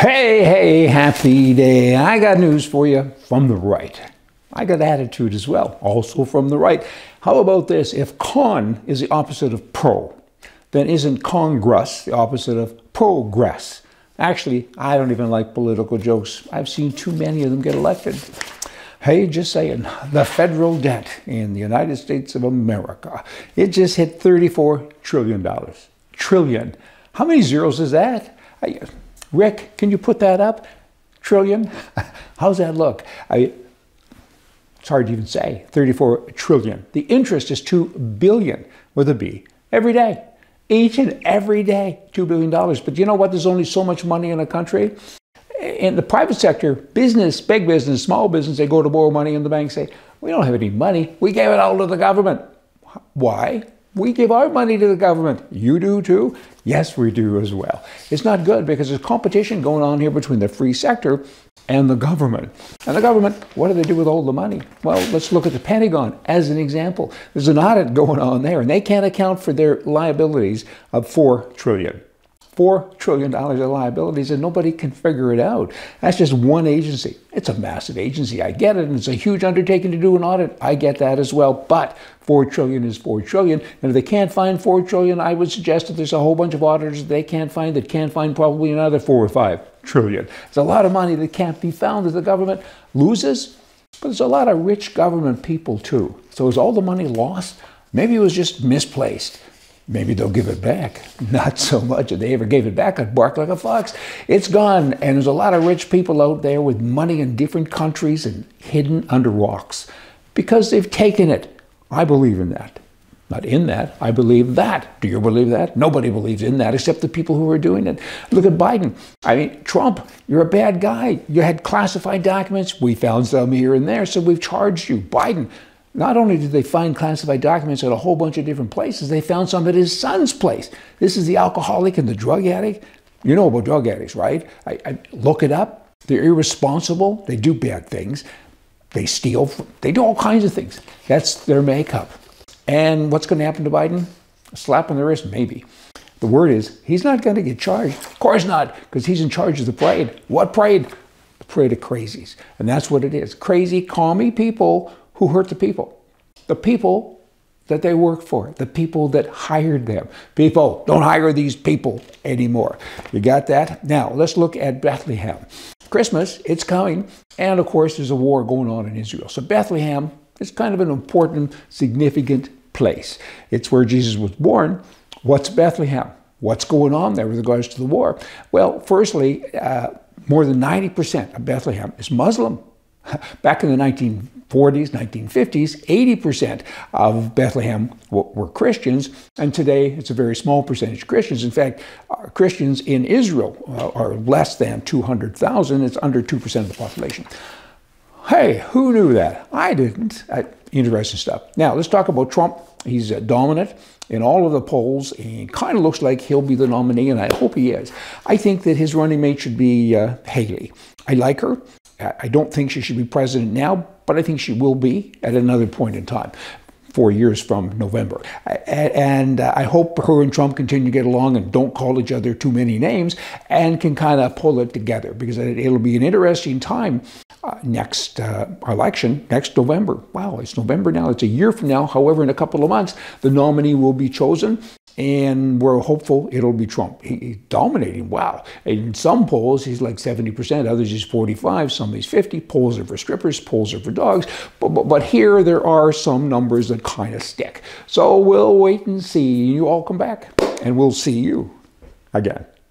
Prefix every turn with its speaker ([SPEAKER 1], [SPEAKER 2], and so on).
[SPEAKER 1] Hey, hey, happy day. I got news for you from the right. I got attitude as well, also from the right. How about this? If con is the opposite of pro, then isn't congress the opposite of progress? Actually, I don't even like political jokes. I've seen too many of them get elected. Hey, just saying, the federal debt in the United States of America, it just hit $34 trillion. Trillion. How many zeros is that? Rick, can you put that up? Trillion? How's that look? I, it's hard to even say. 34 trillion. The interest is 2 billion with a B every day. Each and every day, $2 billion. But you know what? There's only so much money in a country. In the private sector, business, big business, small business, they go to borrow money and the bank say, we don't have any money. We gave it all to the government. Why? We give our money to the government. You do too? Yes, we do as well. It's not good because there's competition going on here between the free sector and the government. And the government, what do they do with all the money? Well, let's look at the Pentagon as an example. There's an audit going on there, and they can't account for their liabilities of four trillion. $4 trillion of liabilities and nobody can figure it out. That's just one agency. It's a massive agency. I get it. And it's a huge undertaking to do an audit. I get that as well. But 4 trillion is 4 trillion. And if they can't find 4 trillion, I would suggest that there's a whole bunch of auditors that they can't find that can't find probably another 4 or 5 trillion. It's a lot of money that can't be found that the government loses. But there's a lot of rich government people too. So is all the money lost? Maybe it was just misplaced. Maybe they'll give it back. Not so much. If they ever gave it back, I'd bark like a fox. It's gone. And there's a lot of rich people out there with money in different countries and hidden under rocks because they've taken it. I believe in that. Not in that. I believe that. Do you believe that? Nobody believes in that except the people who are doing it. Look at Biden. I mean, Trump, you're a bad guy. You had classified documents. We found some here and there, so we've charged you. Biden, not only did they find classified documents at a whole bunch of different places, they found some at his son's place. This is the alcoholic and the drug addict. You know about drug addicts, right? I, I look it up. They're irresponsible. They do bad things. They steal. They do all kinds of things. That's their makeup. And what's going to happen to Biden? A slap on the wrist, maybe. The word is he's not going to get charged. Of course not, because he's in charge of the parade. What parade? The parade of crazies. And that's what it is. Crazy, commie people who hurt the people. The people that they work for, the people that hired them. People, don't hire these people anymore. You got that? Now, let's look at Bethlehem. Christmas, it's coming. And of course, there's a war going on in Israel. So, Bethlehem is kind of an important, significant place. It's where Jesus was born. What's Bethlehem? What's going on there with regards to the war? Well, firstly, uh, more than 90% of Bethlehem is Muslim. Back in the 1940s, 1950s, 80% of Bethlehem were Christians, and today it's a very small percentage of Christians. In fact, uh, Christians in Israel uh, are less than 200,000. It's under 2% of the population. Hey, who knew that? I didn't. Interesting stuff. Now, let's talk about Trump. He's uh, dominant in all of the polls and kind of looks like he'll be the nominee, and I hope he is. I think that his running mate should be uh, Haley. I like her. I don't think she should be president now, but I think she will be at another point in time four years from November. And uh, I hope her and Trump continue to get along and don't call each other too many names and can kind of pull it together because it'll be an interesting time uh, next uh, election, next November. Wow, it's November now. It's a year from now. However, in a couple of months, the nominee will be chosen and we're hopeful it'll be Trump. He, he's dominating. Wow. In some polls, he's like 70%, others he's 45, some he's 50. Polls are for strippers, polls are for dogs. But, but, but here there are some numbers that kind of stick. So we'll wait and see. You all come back, and we'll see you again.